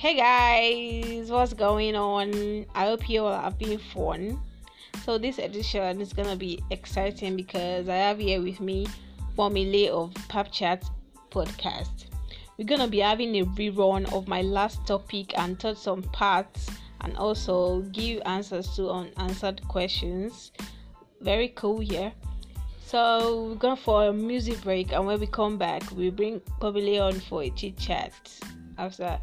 Hey guys, what's going on? I hope you all have been fun. So this edition is gonna be exciting because I have here with me Formula of Pap Chat podcast. We're gonna be having a rerun of my last topic and touch some parts and also give answers to unanswered questions. Very cool here. So we're going for a music break and when we come back we bring Pomile on for a chit chat after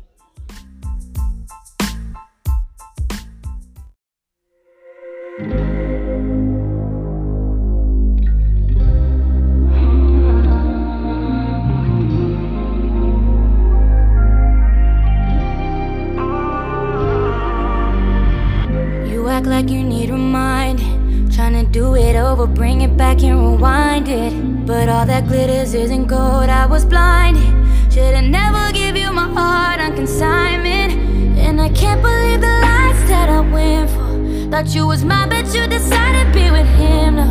over, bring it back and rewind it. But all that glitters isn't gold, I was blinded. Should've never give you my heart on consignment. And I can't believe the lies that I went for. Thought you was mine, but you decided to be with him. No,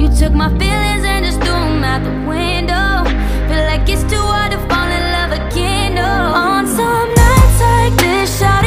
you took my feelings and just threw them out the window. Feel like it's too hard to fall in love again. No, on some nights like this, I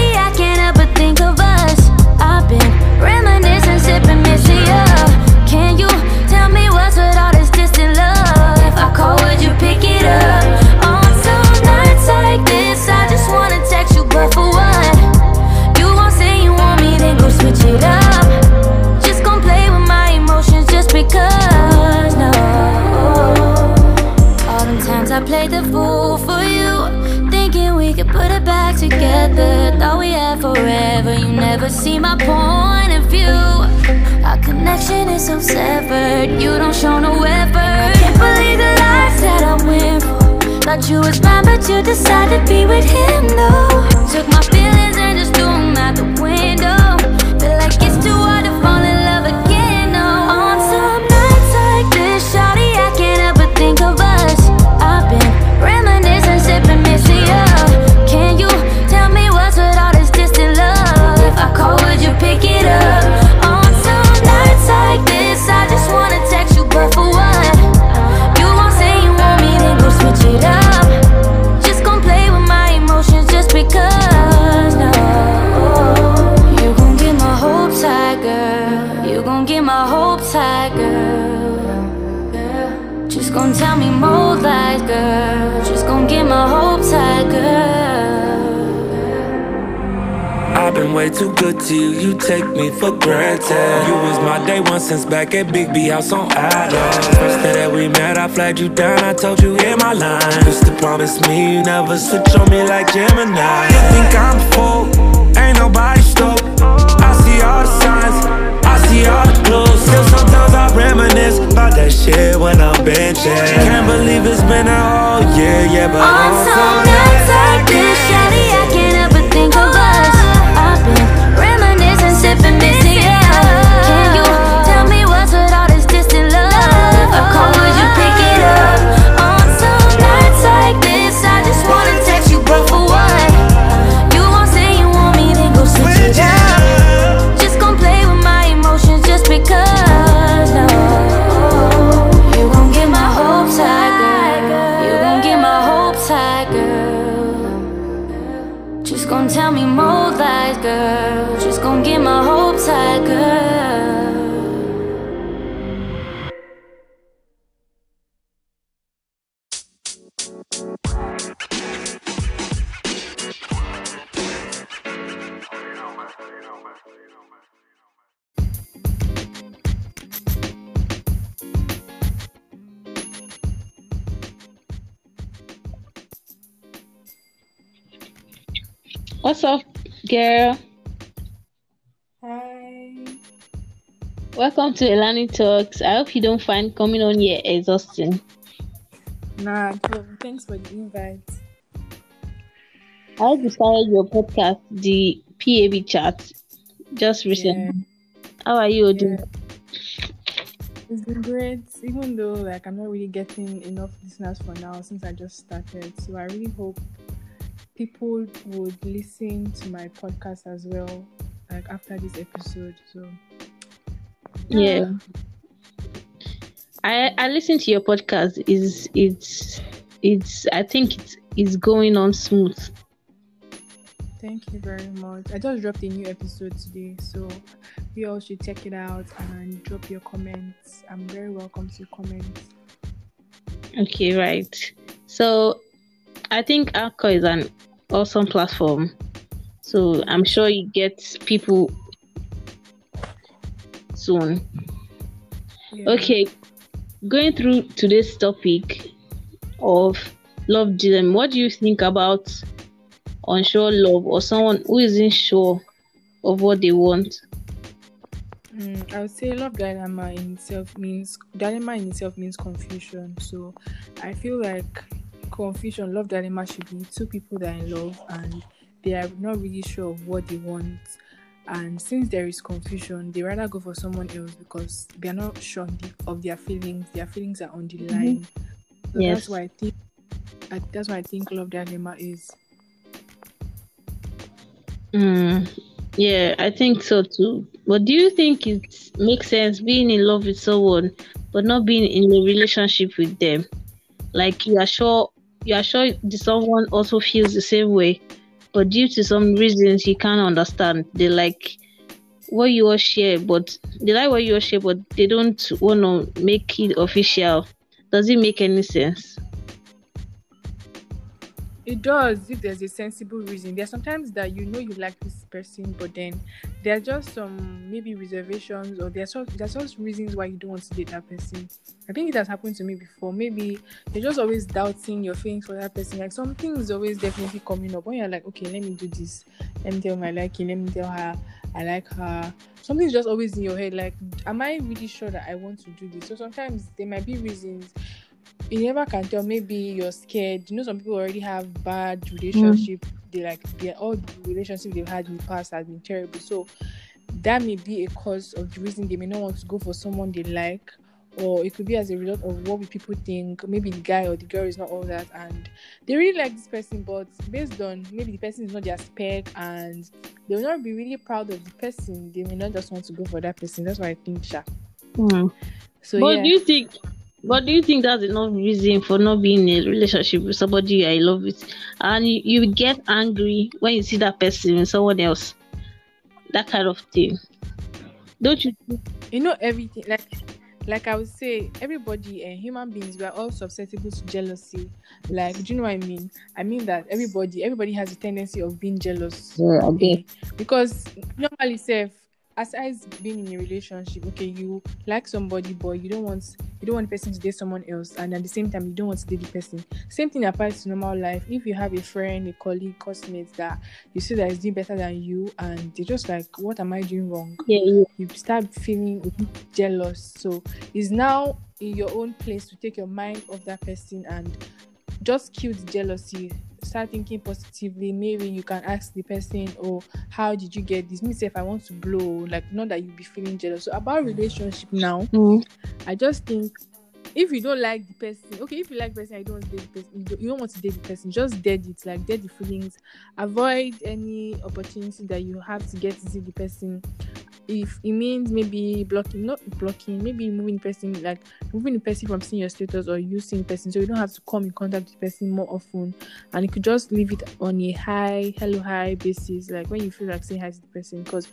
decided to be way too good to you, you take me for granted. You was my day one since back at Big B House on Adams. First day that we met, I flagged you down, I told you hit my line. Used to promise me you never switch on me like Gemini. You think I'm full, ain't nobody stoked. I see all the signs, I see all the clues. Still sometimes I reminisce about that shit when I'm benching. Can't believe it's been a whole year, yeah, but On some nights like this, shawty, I can't girl? Hi. Welcome to Elani Talks. I hope you don't find coming on here exhausting. Nah. Thanks for the invite. I started your podcast, the PAB chat, just recently. How are you doing? Yeah. It's been great, even though like I'm not really getting enough listeners for now since I just started. So I really hope people would listen to my podcast as well, like after this episode. So Yeah. I I listen to your podcast. Is it's it's I think it's it's going on smooth. Thank you very much. I just dropped a new episode today, so you all should check it out and drop your comments. I'm very welcome to comments. Okay, right. So I think Anchor is an awesome platform. So I'm sure you get people soon. Yeah. Okay, going through today's topic of love dilemma, what do you think about unsure love or someone who isn't sure of what they want? Mm, I would say love dilemma in itself means dilemma in itself means confusion. So I feel like confusion, love dilemma should be two people that are in love and they are not really sure of what they want. And since there is confusion, they rather go for someone else because they are not sure of the- of their feelings. Their feelings are on the line. So Yes. that's why I think I, that's why I think love dilemma is. Mm, yeah, I think so too. But do you think it makes sense being in love with someone but not being in a relationship with them? Like you are sure you are sure the someone also feels the same way, but due to some reasons you can't understand. They like what you all share, but they like what you all share, but they don't want to make it official. Does it make any sense? It does if there's a sensible reason. There are sometimes that you know you like this person, but then there are just some maybe reservations or there's just there's just reasons why you don't want to date that person. I think it has happened to me before. Maybe you're just always doubting your feelings for that person. Like something is always definitely coming up when you're like, okay, let me do this. Let me tell my liking. Let me tell her I like her. Something's just always in your head. Like, am I really sure that I want to do this? So sometimes there might be reasons you never can tell. Maybe you're scared. You know, some people already have bad relationship. They like they all the relationship they've had in the past has been terrible. So that may be a cause of the reason they may not want to go for someone they like. Or it could be as a result of what people think. Maybe the guy or the girl is not all that, and they really like this person, but based on maybe the person is not their spec, and they will not be really proud of the person. They may not just want to go for that person. That's what I think, Sha. Hmm. So but yeah. do you think but do you think that's enough reason for not being in a relationship with somebody I love with? And you, you get angry when you see that person with someone else. That kind of thing. Don't you you know everything like like i would say everybody and human beings we are all susceptible to jealousy. Like do you know what i mean? I mean that everybody everybody has a tendency of being jealous. Yeah, okay eh, because normally self aside being in a relationship okay you like somebody but you don't want you don't want the person to date someone else and at the same time you don't want to date the person same thing applies to normal life if you have a friend a colleague classmate that you see that is doing better than you and they're just like what am i doing wrong yeah, yeah. you start feeling jealous. So it's now in your own place to take your mind off that person and just kill the jealousy. Start thinking positively. Maybe you can ask the person, "Oh, how did you get this?" Me say if I want to blow, like not that you be feeling jealous. So about relationship now, Mm. I just think if you don't like the person, okay, if you like the person, I don't want to date the person. You don't, you don't want to date the person. Just dead it, like dead the feelings. Avoid any opportunity that you have to get to see the person. If it means maybe blocking, not blocking, maybe moving the person, like moving the person from seeing your status or you seeing person, so you don't have to come in contact with the person more often, and you could just leave it on a high, hello, hi basis, like when you feel like saying hi to the person. Because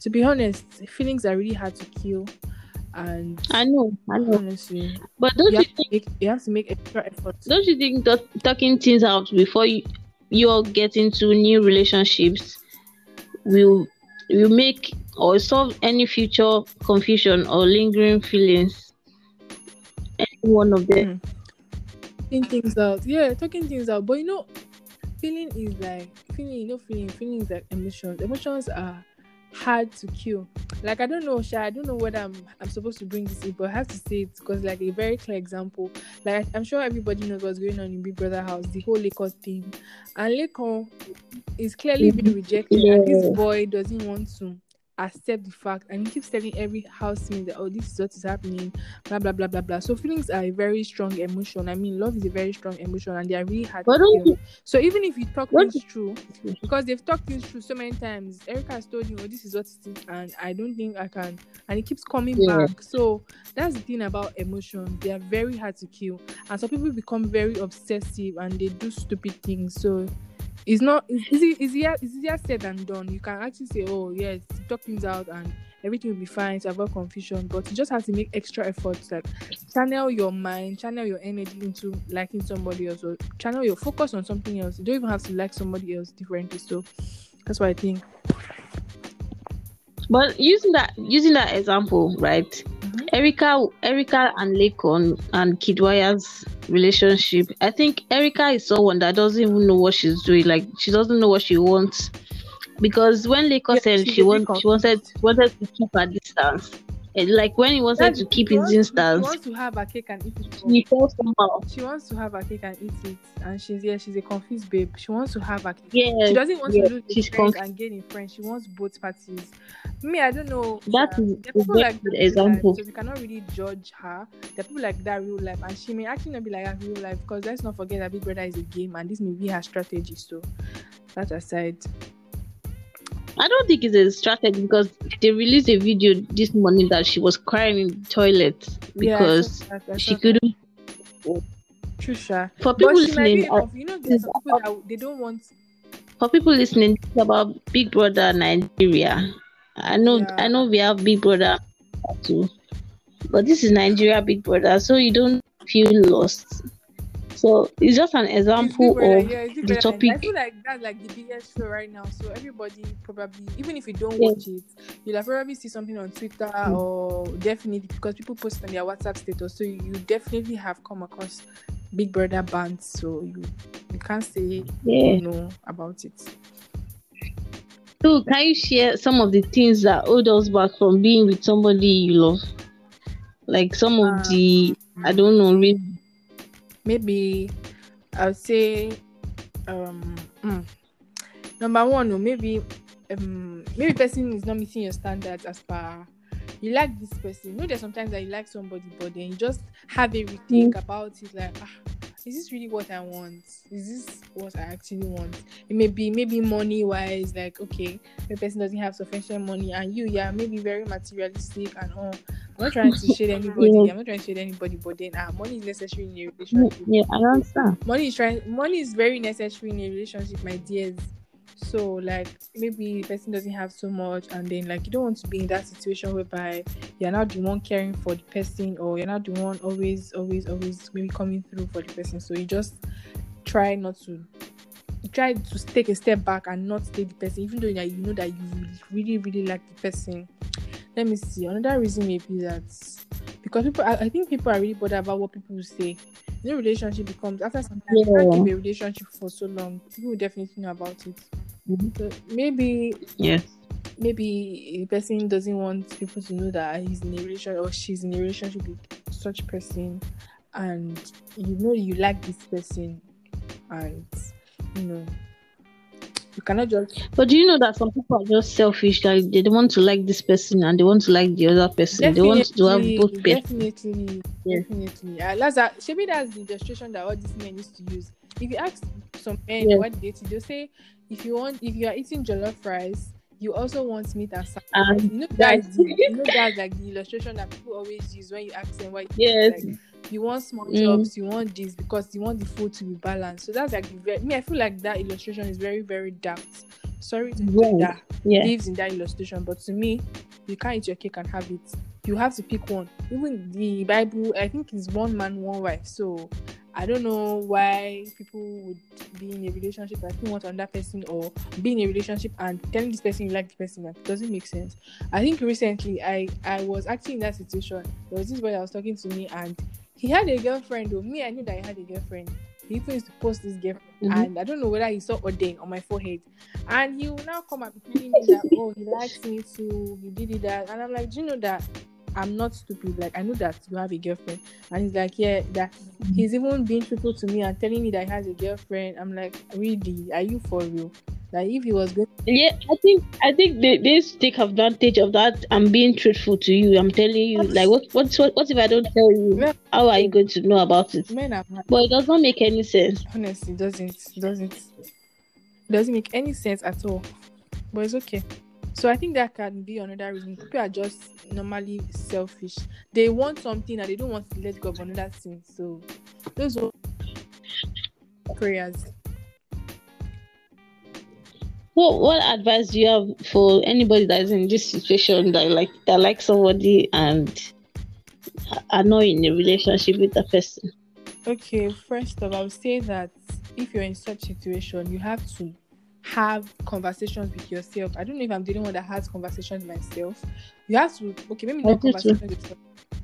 to be honest, feelings are really hard to kill, and i know i know honestly, but don't you you think make, you have to make extra effort. don't you think that talking things out before you you all get into new relationships will will make or solve any future confusion or lingering feelings any one of them hmm. Talking things out, yeah, talking things out. But you know, feeling is like feeling. You know, feeling. Feeling is like emotions. Emotions are hard to kill. Like I don't know, Sha. I don't know whether I'm I'm supposed to bring this in, but I have to say it because like a very clear example. Like I'm sure everybody knows what's going on in Big Brother house, the whole Lakers thing, and Laycon is clearly being rejected, and this boy doesn't want to accept the fact and he keeps telling every housemate that oh this is what is happening blah blah blah blah blah. So feelings are a very strong emotion. I mean love is a very strong emotion and they are really hard don't so even if you talk Don't through because they've talked things through so many times erica has told you oh this is what it is and i don't think i can and it keeps coming Yeah. back. So that's the thing about emotion. They are very hard to kill and some people become very obsessive and they do stupid things. So it's not it's easier, it's easier said than done. You can actually say, Oh yes, talk things out and everything will be fine to avoid confusion. But you just have to make extra efforts like channel your mind, channel your energy into liking somebody else or channel your focus on something else. You don't even have to like somebody else differently. So that's what I think. But using that using that example, right? Mhm. Erica Erica and Laycon and Kiddwaya's relationship. I think Erica is someone that doesn't even know what she's doing. Like she doesn't know what she wants. Because when Laycon Yeah, said she a want she wanted wanted to keep her distance. And like when he wanted to keep his wants, she wants to have a cake and eat it. he felt somehow. She wants to have a cake and eat it, and she's yeah, she's a confused babe. She wants to have a cake. Yeah, She doesn't want yeah, to lose she's friends conf- and gain in friends. She wants both parties. Me, I don't know. That uh, is people like good that example. so we cannot really judge her. There are people like that real life, and she may actually not be like that real life because let's not forget that Big Brother is a game, and this may be her strategy. So that aside, I don't think it's a strategy because they released a video this morning that she was crying in the toilet because saw that, she couldn't. True, sha. For people But she be listening, you know, there's people that they don't want. for people listening about Big Brother Nigeria. I know, Yeah. I know we have Big Brother too, but this is Nigeria Big Brother, so you don't feel lost. So it's just an example of yeah, it's the and I topic. feel like that's like the biggest show right now. So everybody probably, even if you don't Yeah. watch it, you'll have probably see something on Twitter Mm. or definitely because people post on their WhatsApp status. So you definitely have come across Big Brother bands. So you you can't say Yeah. you know about it. So can you share some of the things that hold us back from being with somebody you love? Like some of Um, the I don't know, re- maybe I'll say um mm, number one or maybe um maybe person is not meeting your standards as per you like this person. You know there's sometimes that you like somebody but then you just have a rethink about it like ah is this really what I want? Is this what I actually want? It may be maybe money wise, like okay, the person doesn't have sufficient money and you, yeah, maybe very materialistic and all. I'm not trying to shade anybody. Yeah. I'm not trying to shade anybody, but then ah, money is necessary in a relationship. yeah, I understand. Money is trying. Money is very necessary in a relationship, my dears. So like maybe the person doesn't have so much, and then like you don't want to be in that situation whereby you're not the one caring for the person, or you're not the one always, always, always maybe coming through for the person. So you just try not to try to take a step back and not stay the person, even though that you know that you really, really like the person. Let me see. Another reason may be that because people, I, I think people are really bothered about what people will say. You know, relationship becomes after some time. You can't keep a relationship for so long. People will definitely know about it. Mhm. So maybe Yes. maybe a person doesn't want people to know that he's in a relationship or she's in a relationship with such person and you know you like this person and you know you cannot just But do you know that some people are just selfish? Like they don't want to like this person and they want to like the other person. They want to have both people. definitely Yeah. definitely uh, that maybe that's the illustration that all these men used to use if you ask some men Yeah. what they eat they'll say if you want if you are eating jollof rice you also want meat and salad Um, you know that's you know that's like the illustration that people always use when you ask them why Yes. like, you want small Mm. jobs you want this because you want the food to be balanced so that's like very, me i feel like that illustration is very very dark sorry to Wrong. that Yeah. lives in that illustration. But to me, you can't eat your cake and have it. You have to pick one. Even the Bible, I think, is one man, one wife. So I don't know why people would be in a relationship and want another person or be in a relationship and telling this person you like the person. That doesn't make sense. I think recently I I was actually in that situation. There was this boy that was talking to me and he had a girlfriend. Though me, I knew that he had a girlfriend. He even used to post this girlfriend, Mhm. and I don't know whether he saw Ode on my forehead. And he will now come and be telling me that, oh, he likes me too, he did it that. And I'm like, do you know that I'm not stupid? Like, I know that you have a girlfriend. And he's like, yeah, that he's even being truthful to me and telling me that he has a girlfriend. I'm like, really? Are you for real? Like, if he was going Yeah, I think I think they, they take advantage of that. I'm being truthful to you. I'm telling you, like, what what what, what if I don't tell you? How are you going to know about it? men are But it does not make any sense. honestly doesn't doesn't doesn't make any sense at all but it's okay so i think that can be another reason people are just normally selfish they want something and they don't want to let go of another thing so those are prayers what what advice do you have for anybody that is in this situation that like that like somebody and are not in a relationship with the person? Okay, first of all, I would say that if you're in such a situation, you have to have conversations with yourself. I don't know if I'm the only one that has conversations myself. You have to okay, maybe not conversations with yourself.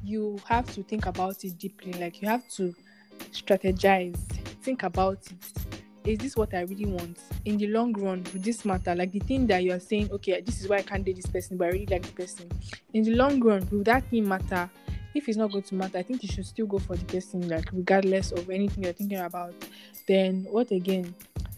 You have to think about it deeply. Like you have to strategize, think about it is this what I really want in the long run? Would this matter? Like the thing that you are saying, okay, this is why I can't date this person, but I really like the person. In the long run, will that thing matter? If it's not going to matter, I think you should still go for the person, like regardless of anything you're thinking about. Then what again?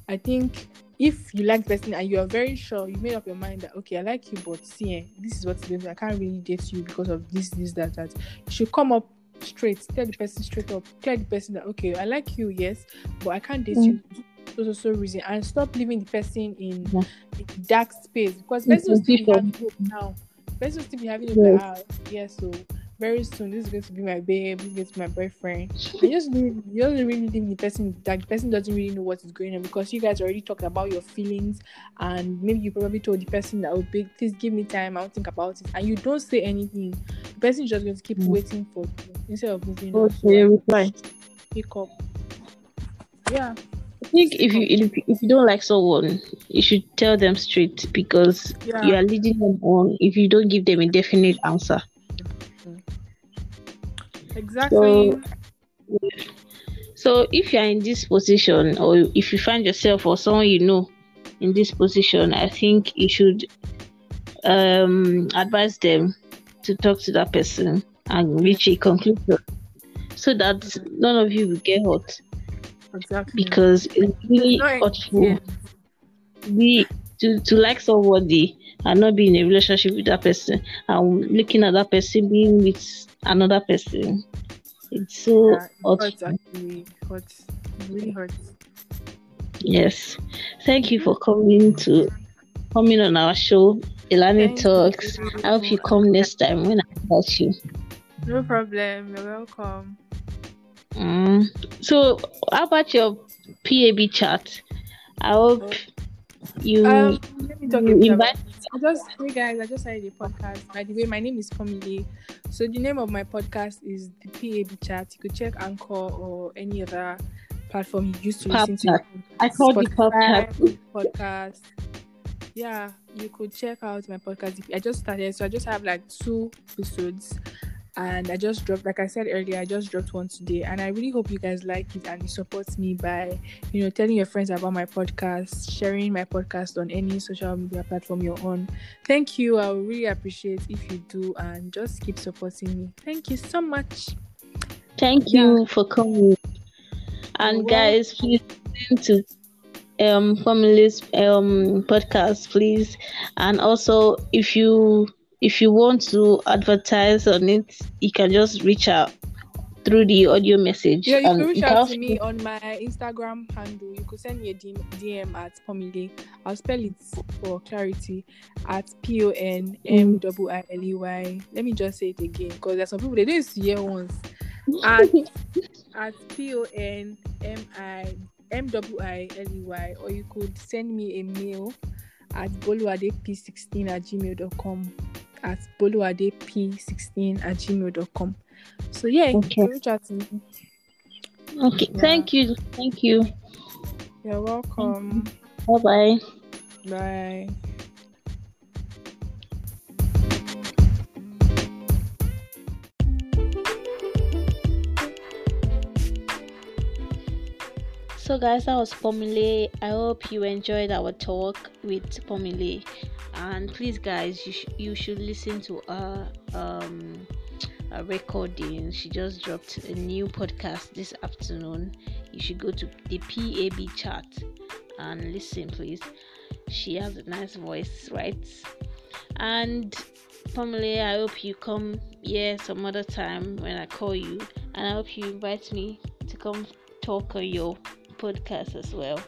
I think if you like the person and you are very sure you made up your mind that okay, I like you, but see, eh, this is what's going I can't really date you because of this, this, that, that. You should come up straight, tell the person straight up, tell the person that okay, I like you, yes, but I can't date mm. you so so so reason and stop leaving the person in, yeah. dark space because person will still be having hope now. Person will still be having hope yes. Like, ah, yeah, so very soon this is going to be my babe, this is going to be my boyfriend. And just leave, you don't really leave the person that the person doesn't really know what is going on because you guys already talked about your feelings and maybe you probably told the person that oh be please give me time, I'll think about it. And you don't say anything. The person is just going to keep mm. waiting for you instead of moving okay, on. reply. Pick up. Yeah. I think if you if, you don't like someone, you should tell them straight because yeah. you are leading them on. If you don't give them a definite answer, exactly. So, so if you are in this position, or if you find yourself or someone you know in this position, I think you should um, advise them to talk to that person and reach a conclusion, so that none of you will get hurt. Exactly. Because it's really hurtful. Be to, to like somebody and not be in a relationship with that person and looking at that person being with another person. It's so yeah, it hurts actually. Hurts. Really hurts. Yes. Thank you for coming to coming on our show, Ilani Talks. You. I hope you come next time when I invite you. No problem. You're welcome. Mm. So, how about your PAB chat? I hope you, um, let me talk you invite. I just hey guys, I just started a podcast. By the way, my name is Pomile. So the name of my podcast is the PAB chat. You could check Anchor or any other platform you used to listen to. I called the podcast. podcast. Yeah, you could check out my podcast. I just started, so I just have like two episodes and I just dropped, like I said earlier, I just dropped one today, and I really hope you guys like it and you support me by, you know, telling your friends about my podcast, sharing my podcast on any social media platform you're on. Thank you. I really appreciate if you do, and just keep supporting me. Thank you so much. Thank yeah. you for coming. And guys, please listen to um families um podcast, please. And also, if you if you want to advertise on it, you can just reach out through the audio message. Yeah, you um, can reach out to me on my Instagram handle. You could send me a DM at Pomile. I'll spell it for clarity at P O N M W I L E Y. Let me just say it again because there's some people they didn't see it once. At at P O N M I M W I L E Y, or you could send me a mail at boluadep16 at gmail.com at boluadep16 at gmail.com. So yeah, okay. reach out to me. Okay, yeah. thank you. Thank you. You're welcome. Bye bye. So guys, that was Pomile. I hope you enjoyed our talk with Pomile and please guys you, sh- you should listen to her um a recording. She just dropped a new podcast this afternoon. You should go to the pab chat and listen please. She has a nice voice right? And Pamela, I hope you come here some other time when I call you, and I hope you invite me to come talk on your podcast as well.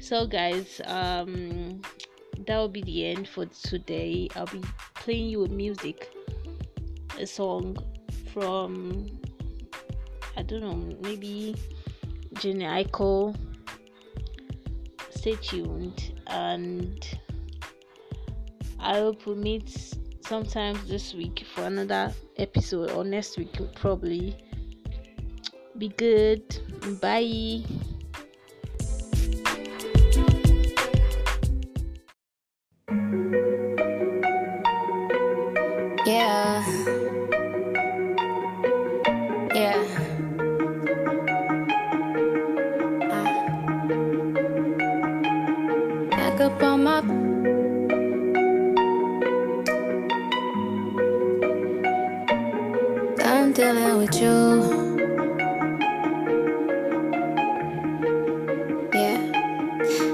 So, guys, um, that will be the end for today. I'll be playing you with music, a song from I don't know, maybe Jhené Aiko, stay tuned and I hope we meet sometimes this week for another episode or next week probably. Be good. Bye.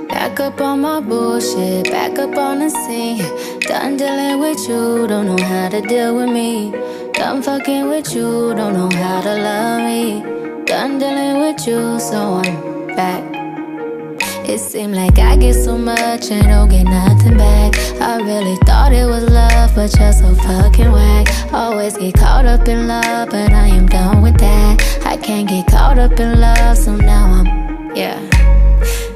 Back up on my bullshit, back up on the scene. Done dealing with you, don't know how to deal with me. Done fucking with you, don't know how to love me. Done dealing with you, so I'm back. It seemed like I get so much and don't get nothing back. I really thought it was love, but you're so fucking whack. Always get caught up in love, but I am done with that. I can't get caught up in love, so now I'm, yeah.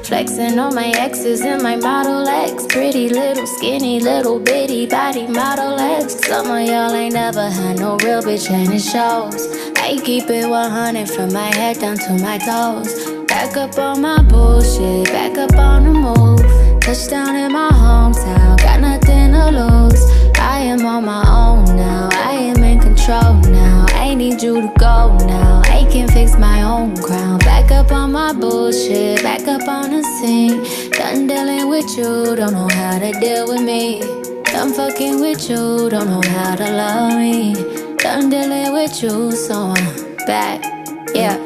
Flexing on my exes and my Model X. Pretty little, skinny, little bitty body Model X. Some of y'all ain't never had no real bitch and it shows. I keep it 100 from my head down to my toes. Back up on my bullshit, back up on the move. Touchdown in my hometown, got nothing to lose. I am on my own now, I am in control now. I need you to go now, I can fix my own crown. Back up on my bullshit, back up on the scene. Done dealing with you, don't know how to deal with me. Done fucking with you, don't know how to love me. Done dealing with you, so I'm back, yeah,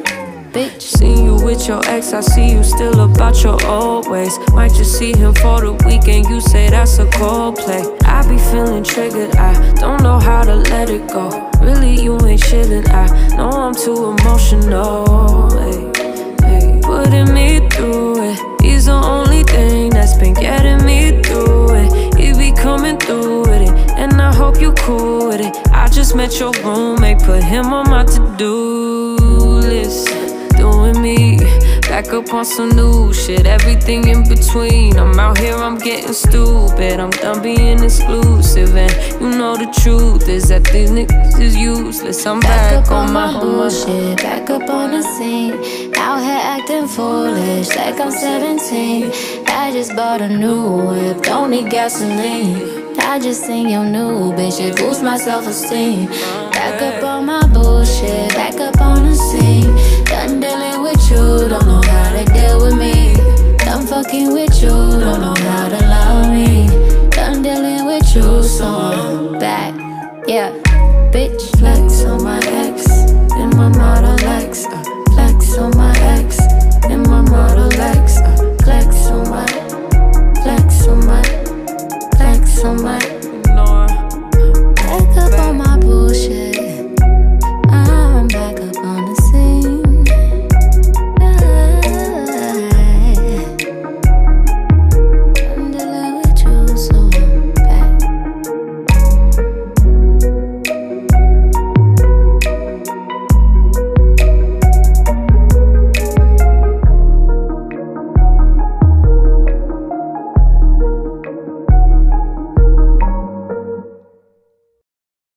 bitch. Seen you with your ex, I see you still about your old ways. Might just see him for the weekend, you say that's a cold play. I be feeling triggered, I don't know how to let it go. Really, you ain't chillin', I know I'm too emotional. Hey. Putting me through it, he's the only thing that's been getting me through it. He be coming through with it, and I hope you cool with it. I just met your roommate, put him on my to do list me. Back up on some new shit, everything in between. I'm out here, I'm getting stupid. I'm done being exclusive, and you know the truth is that these niggas is useless. I'm back, Back up on my my bullshit, back up on the scene. Out here acting foolish, like I'm 17. I just bought a new whip, don't need gasoline. I just seen your new bitch, it boosts my self esteem. Back up on my bullshit, back up on the scene. fucking with you, don't know how to love me. Done dealing with you, so I'm back. Yeah, bitch, like.